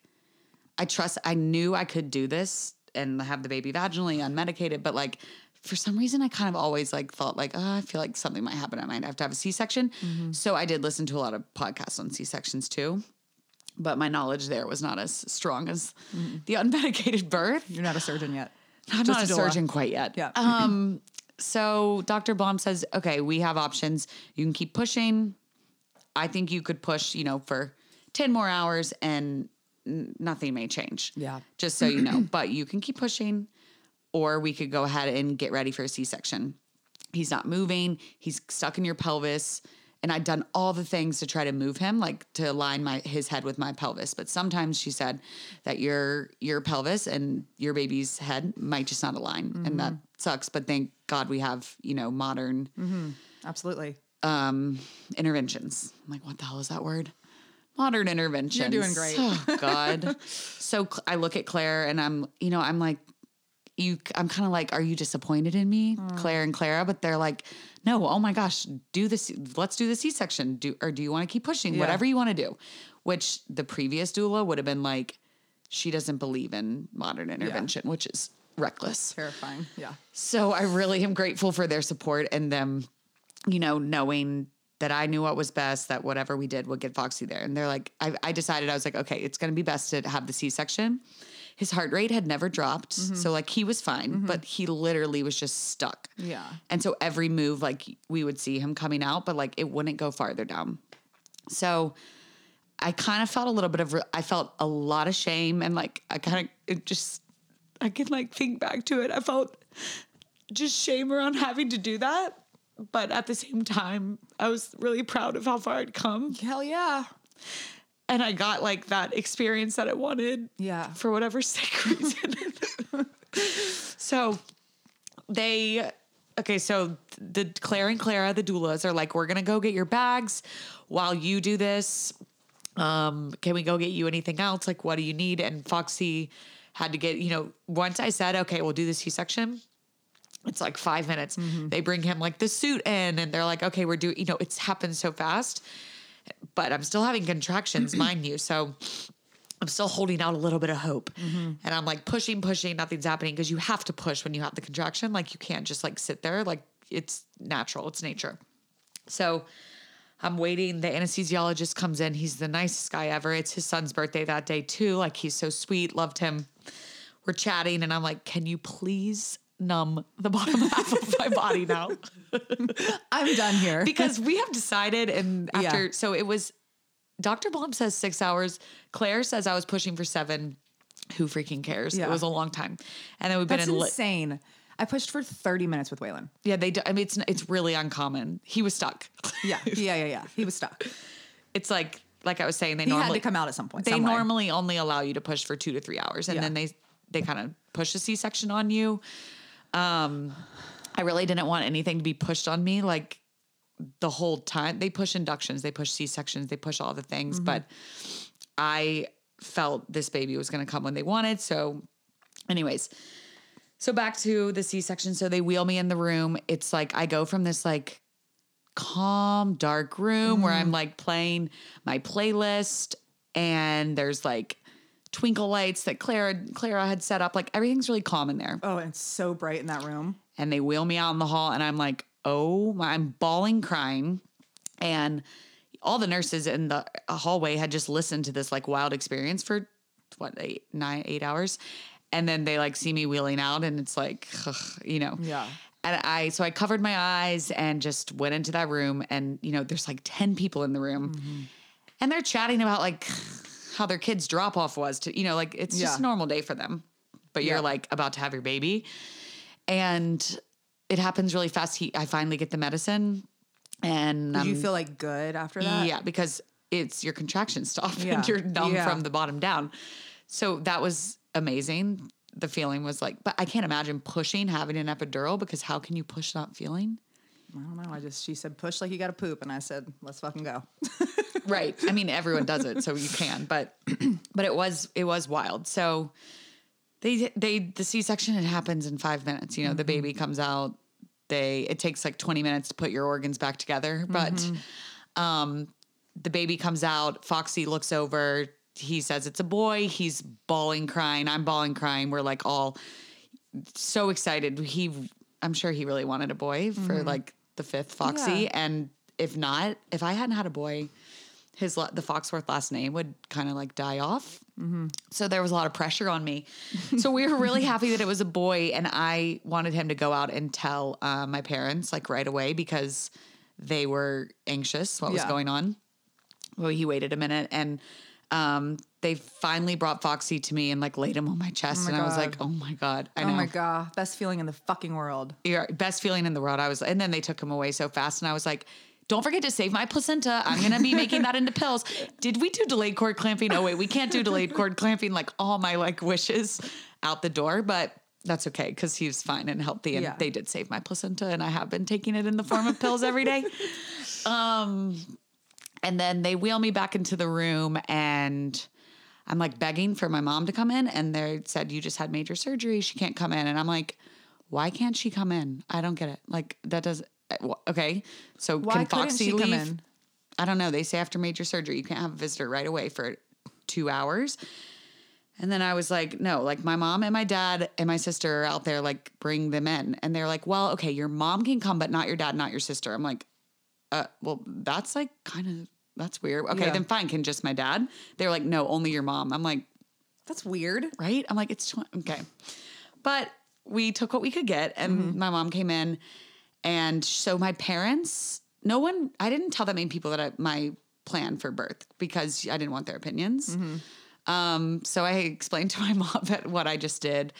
I trust, I knew I could do this and have the baby vaginally unmedicated, but like for some reason I kind of always like thought like, oh, I feel like something might happen. I might have to have a C-section. So I did listen to a lot of podcasts on C-sections too. But my knowledge there was not as strong as the unmedicated birth. You're not a surgeon yet. I'm Just not a a surgeon quite yet. Yeah. Um, so Dr. Blum says, okay, we have options. You can keep pushing. I think you could push, you know, for 10 more hours and n- nothing may change. Yeah. Just so you know. but you can keep pushing, or we could go ahead and get ready for a C section. He's not moving, he's stuck in your pelvis. And I'd done all the things to try to move him, like to align my his head with my pelvis. But sometimes she said that your your pelvis and your baby's head might just not align, and that sucks. But thank God we have you know modern Absolutely. um, interventions. I'm like, what the hell is that word? Modern interventions. You're doing great. Oh God. so I look at Claire and I'm, you know, I'm like, you. I'm kind of like, are you disappointed in me, mm. Claire and Clara? But they're like, no. Oh my gosh, do this. Let's do the C-section. Do or do you want to keep pushing? Yeah. Whatever you want to do. Which the previous doula would have been like, she doesn't believe in modern intervention, which is reckless. Terrifying. Yeah. So I really am grateful for their support and them, you know, knowing that I knew what was best, that whatever we did would get Foxy there. And they're like, I, I decided, I was like, okay, it's going to be best to have the C section. His heart rate had never dropped. Mm-hmm. So, like, he was fine, mm-hmm. but he literally was just stuck. Yeah. And so every move, like, we would see him coming out, but like, it wouldn't go farther down. So, I kind of felt a little bit of, re- I felt a lot of shame and like, I kind of it just, I can like think back to it. I felt just shame around having to do that. But at the same time, I was really proud of how far I'd come. Hell yeah. And I got like that experience that I wanted Yeah. for whatever sick reason. so they okay, so the Claire and Clara, the doulas, are like, we're gonna go get your bags while you do this. Um, can we go get you anything else? Like, what do you need? And Foxy had to get, you know, once I said, okay, we'll do the C-section. It's like five minutes. They bring him like the suit in, and they're like, okay, we're doing, you know, it's happened so fast. But I'm still having contractions, mind you. So I'm still holding out a little bit of hope. Mm-hmm. And I'm like pushing, pushing, nothing's happening because you have to push when you have the contraction. Like you can't just like sit there. Like it's natural, it's nature. So I'm waiting. The anesthesiologist comes in. He's the nicest guy ever. It's his son's birthday that day too. Like he's so sweet, loved him. We're chatting, and I'm like, Can you please numb the bottom half of my body now? I'm done here. because we have decided and after Yeah. so it was Dr. Blum says six hours. Claire says I was pushing for seven. Who freaking cares? Yeah. It was a long time. And then we've been That's in li- insane. I pushed for 30 minutes with Waylon. yeah, they do, I mean it's it's really uncommon. He was stuck. Yeah, yeah, yeah, yeah. He was stuck. it's like like I was saying, they He normally had to come out at some point. they some normally only allow you to push for two to three hours and Yeah. then they they kind of push a c-section on you um i really didn't want anything to be pushed on me like the whole time they push inductions they push c-sections they push all the things Mm-hmm. but i felt this baby was going to come when they wanted so anyways so back to the c-section so they wheel me in the room it's like i go from this like calm dark room where Mm. i'm like playing my playlist and there's like twinkle lights that clara clara had set up like everything's really calm in there Oh, and it's so bright in that room. and they wheel me out in the hall and i'm like oh my i'm bawling crying and all the nurses in the hallway had just listened to this like wild experience for what eight nine eight hours and then they like see me wheeling out and it's like you know Yeah. and i so i covered my eyes and just went into that room and you know there's like 10 people in the room Mm-hmm. and they're chatting about like how their kids drop off was to you know like it's just a normal day for them but you're Yeah. like about to have your baby and it happens really fast. He, I finally get the medicine, and Did you um, feel like good after that? yeah, because it's your contractions stop Yeah. and you're numb Yeah. from the bottom down. So that was amazing. The feeling was like, but I can't imagine pushing having an epidural because how can you push that feeling? I don't know. I just she said push like you got to poop, and I said let's fucking go. right. I mean everyone does it so you can but but it was it was wild. So they they the c-section it happens in five minutes. You know the baby mm-hmm. comes out they it takes like 20 minutes to put your organs back together but mm-hmm. um the baby comes out foxy looks over he says it's a boy. He's bawling crying. I'm bawling crying. We're like all so excited. He i'm sure he really wanted a boy for mm-hmm. like the fifth foxy Yeah. and if not if i hadn't had a boy his the foxworth last name would kind of like die off. So there was a lot of pressure on me. So we were really happy that it was a boy and i wanted him to go out and tell uh, my parents like right away because they were anxious what was going on. Well, he waited a minute and um, they finally brought Foxy to me and like laid him on my chest. Oh my and I was God. like, oh my God. I Oh know. my god, best feeling in the fucking world. Yeah, best feeling in the world. I was, and then they took him away so fast. And I was like, don't forget to save my placenta. I'm going to be making that into pills. Did we do delayed cord clamping? Oh, wait, we can't do delayed cord clamping. Like all my like wishes out the door, but that's okay because he was fine and healthy. And Yeah. they did save my placenta. And I have been taking it in the form of pills every day. Um, and then they wheel me back into the room and I'm like begging for my mom to come in. And they said, You just had major surgery. She can't come in. And I'm like, Why can't she come in? I don't get it. Like, that does eh, okay. So Why can Foxy she leave? come in? I don't know. They say after major surgery, you can't have a visitor right away for two hours. And then I was like, no, like my mom and my dad and my sister are out there, like bring them in. And they're like, well, okay, your mom can come, but not your dad, not your sister. I'm like, uh, well, that's like kind of that's weird. Okay, Yeah. then fine, can just my dad? They're like, no, only your mom. I'm like, That's weird. right? I'm like, it's tw- okay. But we took what we could get, and my mom came in, and so my parents, no one, I didn't tell that many people that I, my plan for birth because I didn't want their opinions. Um, so I explained to my mom that what I just did.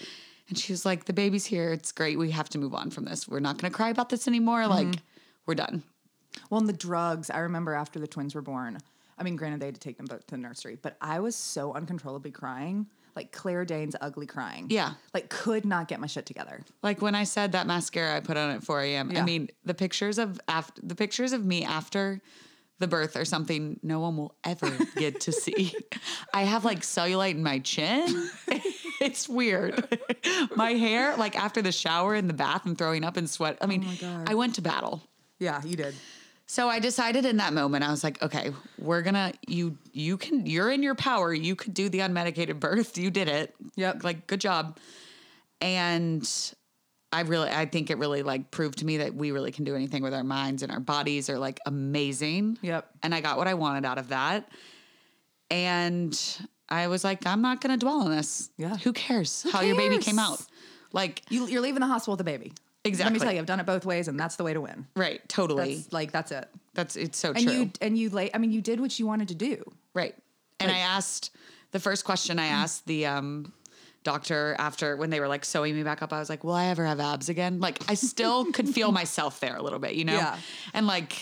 And she was like, the baby's here. It's great. We have to move on from this. We're not going to cry about this anymore. Like, we're done. Well, and the drugs, I remember after the twins were born. I mean, granted, they had to take them both to the nursery, but I was so uncontrollably crying, like Claire Danes' ugly crying. Yeah. Like, could not get my shit together. Like when I said that mascara I put on at 4 a.m. I mean, the pictures of after the pictures of me after the birth are something no one will ever get to see. I have like cellulite in my chin. it's weird. my hair, like after the shower in the bath and throwing up and sweat. I mean, oh God. I went to battle. Yeah, you did. So I decided in that moment, I was like, okay, we're gonna you you can you're in your power. You could do the unmedicated birth. You did it. Yep. Like good job. And I really I think it really like proved to me that we really can do anything with our minds and our bodies are like amazing. Yep. And I got what I wanted out of that. And I was like, I'm not gonna dwell on this. Yeah. Who cares how your baby came out? Like You, you're leaving the hospital with a baby. Let me tell you, I've done it both ways, and that's the way to win. right, totally. That's like that's it. That's it's so And true. And you and you late. I mean, you did what you wanted to do. Right. And I asked the first question I asked the um, doctor after when they were like sewing me back up, I was like, Will I ever have abs again? Like I still could feel myself there a little bit, you know? Yeah. And like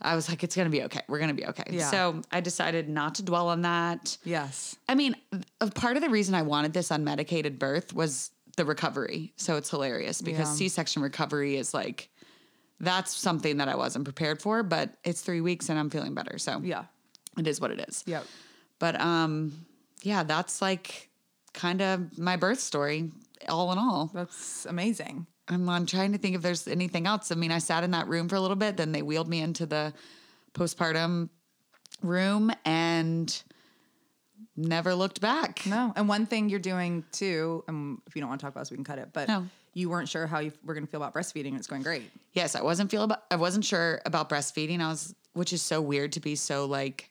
I was like, it's gonna be okay. We're gonna be okay. Yeah. So I decided not to dwell on that. Yes. I mean, a part of the reason I wanted this unmedicated birth was the recovery. So it's hilarious because Yeah. C-section recovery is like that's something that I wasn't prepared for, but it's three weeks and I'm feeling better. So Yeah. it is what it is. Yep. But um, yeah, that's like kind of my birth story, all in all. That's amazing. I'm, I'm trying to think if there's anything else. I mean, I sat in that room for a little bit, then they wheeled me into the postpartum room and never looked back. No. And one thing you're doing too, um, if you don't want to talk about this, we can cut it. But No. you weren't sure how you were going to feel about breastfeeding, and it's going great. Yes, I wasn't feel about I wasn't sure about breastfeeding. I was which is so weird to be so like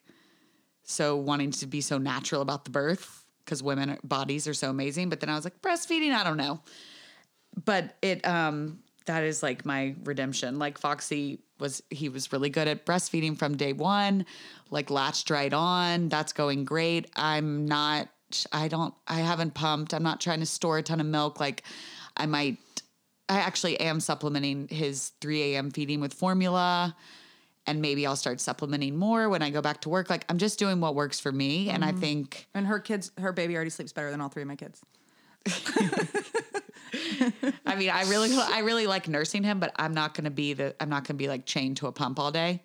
so wanting to be so natural about the birth because women bodies are so amazing. But then I was like, breastfeeding, I don't know. But it um that is like my redemption. Like Foxy was he was really good at breastfeeding from day one, like latched right on. That's going great. I'm not I don't I haven't pumped. I'm not trying to store a ton of milk. Like I might I actually am supplementing his 3 a.m. feeding with formula. And maybe I'll start supplementing more when I go back to work. Like I'm just doing what works for me. And I mm-hmm. think And her kids, her baby already sleeps better than all three of my kids. I mean, I really, I really like nursing him, but I'm not gonna be the, I'm not gonna be like chained to a pump all day.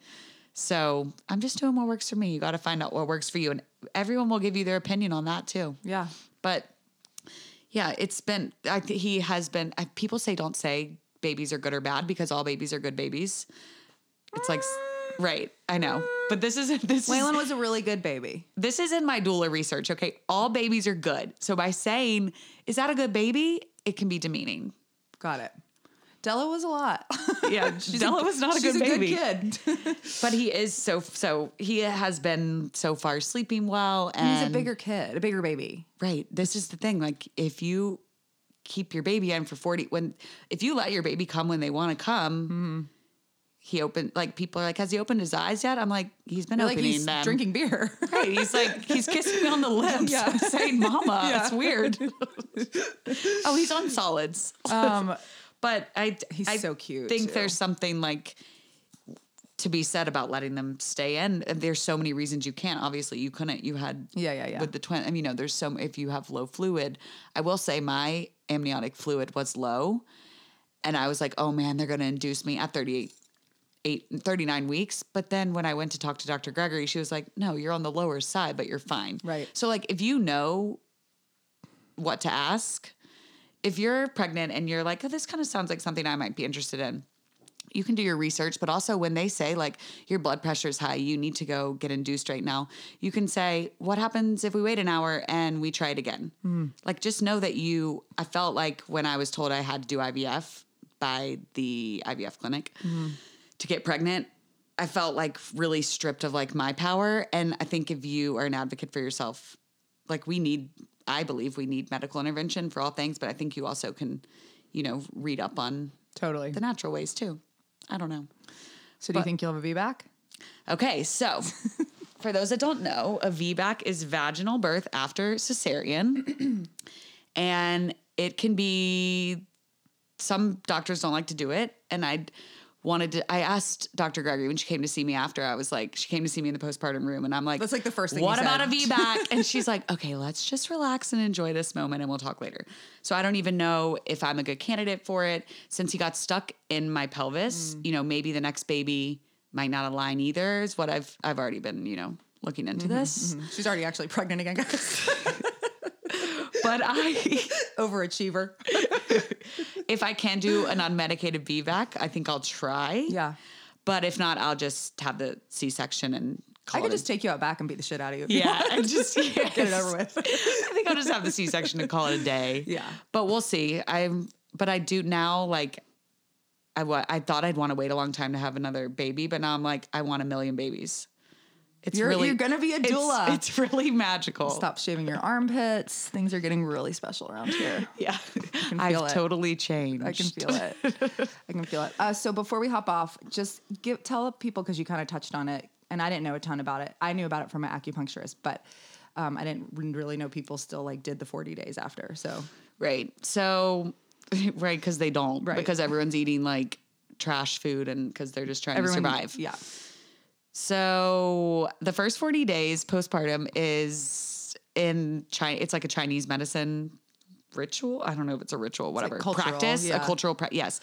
So I'm just doing what works for me. You got to find out what works for you, and everyone will give you their opinion on that too. Yeah. But yeah, it's been. I th- he has been. I, people say don't say babies are good or bad because all babies are good babies. It's like, right? I know, but this is this is Waylon was a really good baby. this is in my doula research. Okay, all babies are good. So by saying is that a good baby, it can be demeaning. Got it. Della was a lot. Yeah, Della was not a good a baby. good kid. but he is so so he has been so far sleeping well and He's a bigger kid, a bigger baby. right this is the thing like if you keep your baby in for 40 when if you let your baby come when they want to come Mm-hmm. He opened like people are like has he opened his eyes yet i'm like he's been You're like opening he's them drinking beer. right he's like he's kissing me on the lips Yeah. saying mama Yeah. it's weird oh he's on solids um, but i He's I so cute, think too. there's something like to be said about letting them stay in. And There's so many reasons you can't. Obviously, you couldn't. You had Yeah, yeah, yeah. with the twin. I mean, you know, there's so if you have low fluid. I will say my amniotic fluid was low, and I was like, oh man, they're going to induce me at 38. Eight, 39 weeks. But then when I went to talk to Dr. Gregory, she was like, no, you're on the lower side, but you're fine. Right. So, like, if you know what to ask, if you're pregnant and you're like, oh, this kind of sounds like something I might be interested in, you can do your research, but also when they say like your blood pressure is high, you need to go get induced right now, you can say, What happens if we wait an hour and we try it again? Hmm. Like, just know that you, I felt like when I was told I had to do IVF by the IVF clinic hmm. To get pregnant, I felt like really stripped of like my power. And I think if you are an advocate for yourself, like we need, I believe we need medical intervention for all things, but I think you also can, you know, read up on totally. the natural ways too. I don't know. So do you think you'll have a VBAC? Okay, so for those that don't know, a VBAC is vaginal birth after cesarean, and it can be. Some doctors don't like to do it, and I wanted to. I asked Dr. Gregory when she came to see me after. I was like, she came to see me in the postpartum room, and I'm like, That's like the first thing What about a said." VBAC? and she's like, okay, let's just relax and enjoy this moment, and we'll talk later. So I don't even know if I'm a good candidate for it since he got stuck in my pelvis. Mm. You know, maybe the next baby might not align either. Is what I've I've already been you know looking into Mm-hmm, this, She's already actually pregnant again, guys. but I Overachiever. if I can do an unmedicated VBAC, I think I'll try. Yeah. But if not, I'll just have the C section and call I could just take you out back and beat the shit out of you. yeah, and just get it over with. I think I'll just have the C section and call it a day. Yeah. but we'll see. I'm, but I do now. Like, I I thought I'd want to wait a long time to have another baby, but now I'm like, I want a million babies. It's You're- really you're gonna be a it's- doula. It's, really magical. Stop shaving your armpits. Things are getting really special around here. Yeah, can I've it. totally changed. I can feel it. I can feel it. Uh, so before we hop off, just give tell people because you kind of touched on it, and I didn't know a ton about it. I knew about it from an acupuncturist, but um, I didn't really know people still like did the forty days after. So Right. So, right, because they don't. Right. Because everyone's eating like trash food and because they're just trying everyone to survive. Yeah. So, the first 40 days postpartum is in China. It's like a Chinese medicine ritual. I don't know if it's a ritual, whatever. cultural, Practice, yeah. a cultural practice. Yes.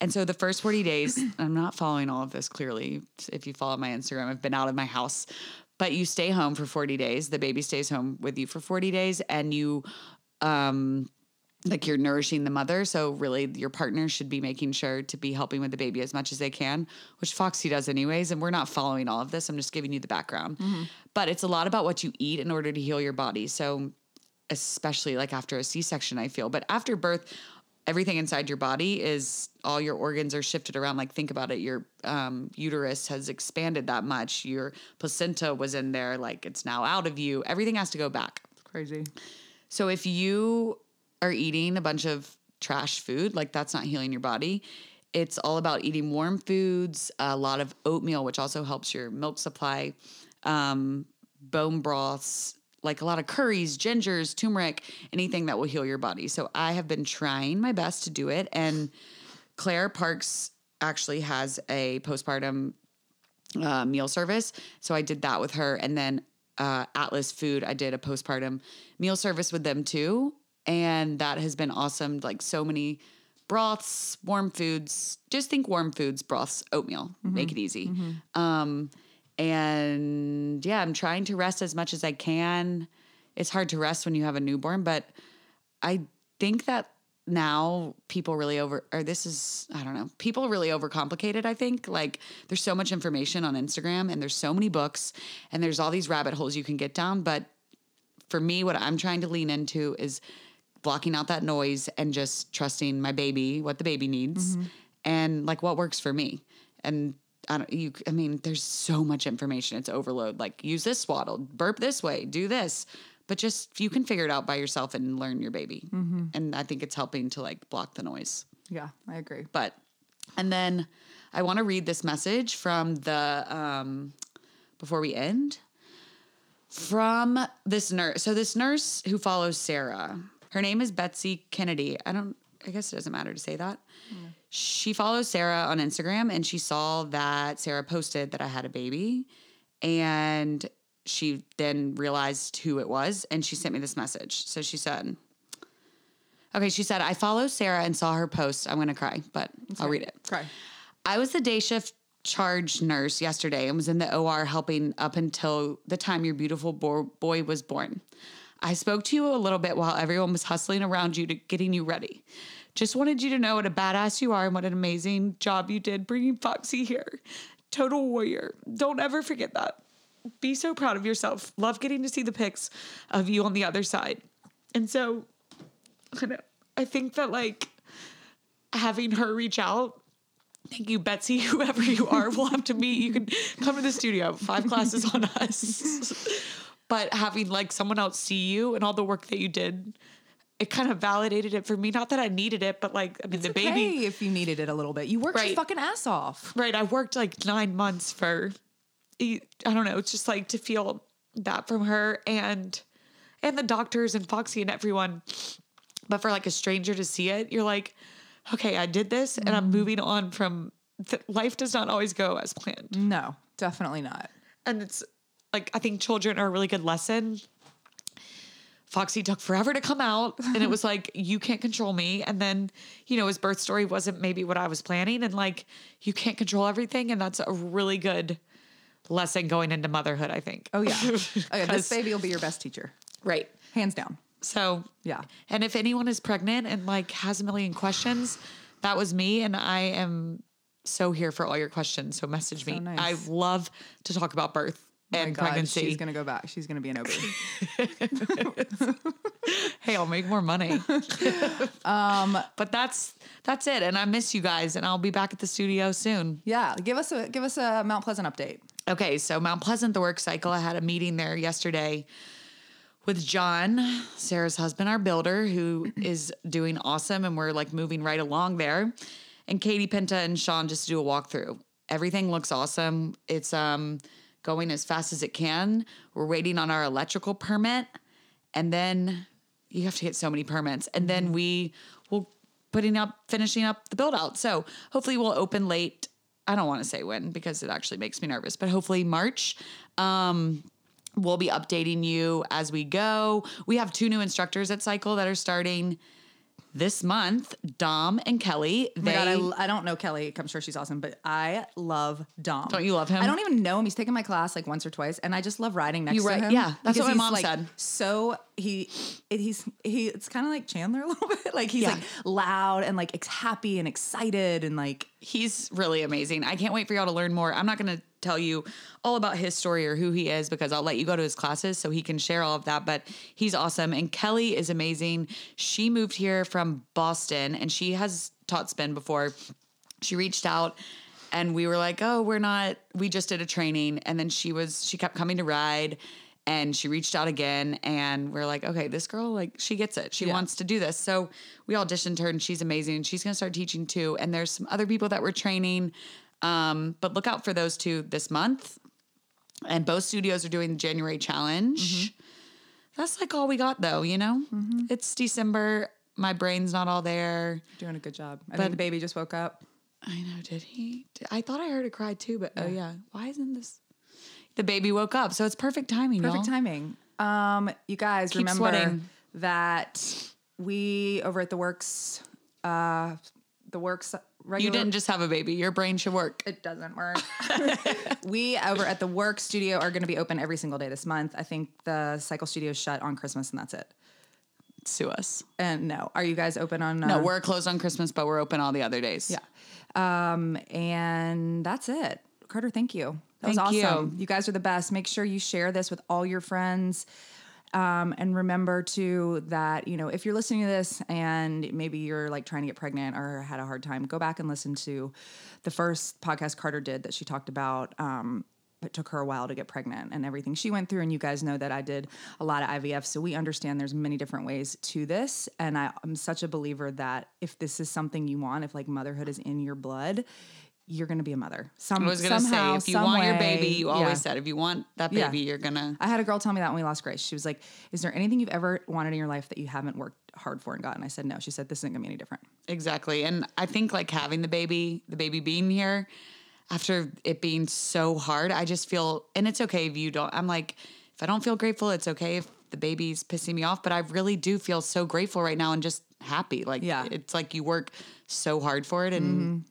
And so the first 40 days, I'm not following all of this clearly. If you follow my Instagram, I've been out of my house, but you stay home for 40 days. The baby stays home with you for 40 days and you, um, like you're nourishing the mother. So really your partner should be making sure to be helping with the baby as much as they can, which Foxy does anyways. And we're not following all of this. I'm just giving you the background. But it's a lot about what you eat in order to heal your body. So especially like after a C-section, I feel. But after birth, everything inside your body is all your organs are shifted around. Like think about it, your um, uterus has expanded that much. Your placenta was in there, like it's now out of you. Everything has to go back. It's crazy. So if you are eating a bunch of trash food, like that's not healing your body. It's all about eating warm foods, a lot of oatmeal, which also helps your milk supply, um, bone broths, like a lot of curries, gingers, turmeric, anything that will heal your body. So I have been trying my best to do it. And Claire Parks actually has a postpartum uh, meal service. So I did that with her. And then uh, Atlas Food, I did a postpartum meal service with them too. And that has been awesome. Like so many broths, warm foods. Just think warm foods, broths, oatmeal. Make it easy. Um, and yeah, I'm trying to rest as much as I can. It's hard to rest when you have a newborn, but I think that now people really over or this is I don't know. People really overcomplicate it, I think. Like there's so much information on Instagram and there's so many books and there's all these rabbit holes you can get down, but for me what I'm trying to lean into is blocking out that noise and just trusting my baby, what the baby needs and like what works for me. And I don't you I mean there's so much information. It's overload. Like use this swaddle, burp this way, do this but just you can figure it out by yourself and learn your baby and i think it's helping to like block the noise Yeah, I agree. but and then i want to read this message from the um before we end from this nurse so this nurse who follows sarah her name is betsy kennedy i don't i guess it doesn't matter to say that she follows sarah on instagram and she saw that sarah posted that i had a baby and she then realized who it was and she sent me this message. So she said, Okay, she said, I follow Sarah and saw her post. I'm going to cry, but I'll read it. Cry. I was the day shift charge nurse yesterday and was in the OR helping up until the time your beautiful boy was born. I spoke to you a little bit while everyone was hustling around you to getting you ready. Just wanted you to know what a badass you are and what an amazing job you did bringing Foxy here. Total warrior. Don't ever forget that. Be so proud of yourself. Love getting to see the pics of you on the other side. And so, I know, I think that like having her reach out Thank you, Betsy. Whoever you are, we'll have to meet. You can come to the studio. Five classes on us. but having like someone else see you and all the work that you did, it kind of validated it for me. Not that I needed it, but like I mean, the baby. If you needed it a little bit, you worked your fucking ass off. Right. I worked like nine months for, I don't know, it's just like to feel that from her and and the doctors and Foxy and everyone. But for like a stranger to see it, you're like, okay, I did this and I'm mm-hmm. moving on from. Th- life does not always go as planned, No, definitely not. and it's like I think children are a really good lesson. Foxy took forever to come out, and it was like you can't control me. And then, you know, his birth story wasn't maybe what I was planning, and like you can't control everything, and that's a really good lesson going into motherhood. I think. Oh yeah. Oh, yeah. This baby will be your best teacher, right. hands down. So Yeah. and if anyone is pregnant and like has a million questions, that was me, and I am so here for all your questions. So message me. nice. I love to talk about birth and God, pregnancy. She's gonna go back. She's gonna be an OB. hey, I'll make more money. um, but that's that's it. And I miss you guys, and I'll be back at the studio soon. yeah, give us a give us a Mount Pleasant update. Okay, so Mount Pleasant, the work cycle. I had a meeting there yesterday with John, Sarah's husband, our builder, who is doing awesome, and we're like moving right along there. And Katie Pinta and Sean just do a walkthrough. Everything looks awesome. It's um going as fast as it can. We're waiting on our electrical permit, and then you have to get so many permits, and then we will putting up finishing up the build out. So hopefully we'll open late. I don't want to say when because it actually makes me nervous, but hopefully March. Um, we'll be updating you as we go. We have two new instructors at Cycle that are starting this month, Dom and Kelly. Oh They my God, I, I don't know Kelly. I'm sure she's awesome, but I love Dom. Don't you love him? I don't even know him. He's taken my class like once or twice, and I just love riding next You to him. yeah, that's what my mom like, said. So he, it, he's he. It's kind of like Chandler a little bit. Like he's Yeah. like loud and like ex- happy and excited and like he's really amazing. I can't wait for y'all to learn more. I'm not going to tell you all about his story or who he is because I'll let you go to his classes so he can share all of that. But he's awesome. And Kelly is amazing. She moved here from Boston and she has taught spin before. She reached out and we were like, oh, we're not, we just did a training. And then she was, she kept coming to ride and she reached out again and we're like okay this girl like she gets it she Yeah. wants to do this so we auditioned her and she's amazing she's going to start teaching too and there's some other people that we're training um, but look out for those two this month and both studios are doing the january challenge that's like all we got though you know it's december my brain's not all there doing a good job. I But- think the baby just woke up. I know. Did he? I thought I heard a cry too, but oh yeah. Why isn't this? The baby woke up, so it's perfect timing. Perfect y'all. timing. Um, you guys Keep remember sweating. that we over at the works, uh, the works regular. You didn't just have a baby. Your brain should work. It doesn't work. we over at the work studio are going to be open every single day this month. I think the cycle studio is shut on Christmas and that's it. Sue us. And no, are you guys open on? No, uh, we're closed on Christmas, but we're open all the other days. Yeah. Um, and that's it. Carter, thank you. That Thank was you. awesome. You. guys are the best. Make sure you share this with all your friends. Um, and remember too that, you know, if you're listening to this and maybe you're like trying to get pregnant or had a hard time, go back and listen to the first podcast Carter did that she talked about. Um, it took her a while to get pregnant and everything she went through. And you guys know that I did a lot of IVF. So we understand there's many different ways to this. And I, I'm such a believer that if this is something you want, if like motherhood is in your blood, you're going to be a mother. Some, I was gonna somehow, say, if you want your baby, you always Yeah. said, if you want that Yeah. baby, you're gonna. I had a girl tell me that when we lost Grace. She was like, Is there anything you've ever wanted in your life that you haven't worked hard for and gotten? I said, No. She said, This isn't gonna be any different. Exactly. And I think like having the baby, the baby being here, after it being so hard, I just feel, and it's okay if you don't, I'm like, if I don't feel grateful, it's okay if the baby's pissing me off, but I really do feel so grateful right now and just happy. Like, Yeah. Mm-hmm. it's like you work so hard for it. And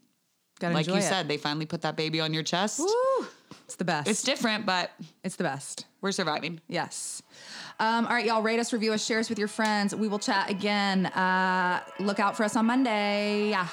Gotta like you it. said, they finally put that baby on your chest. Woo! It's the best. It's different, but it's the best. we're surviving. Yes. Um, all right, y'all, rate us, review us, share us with your friends. We will chat again. Uh, look out for us on Monday. Yeah.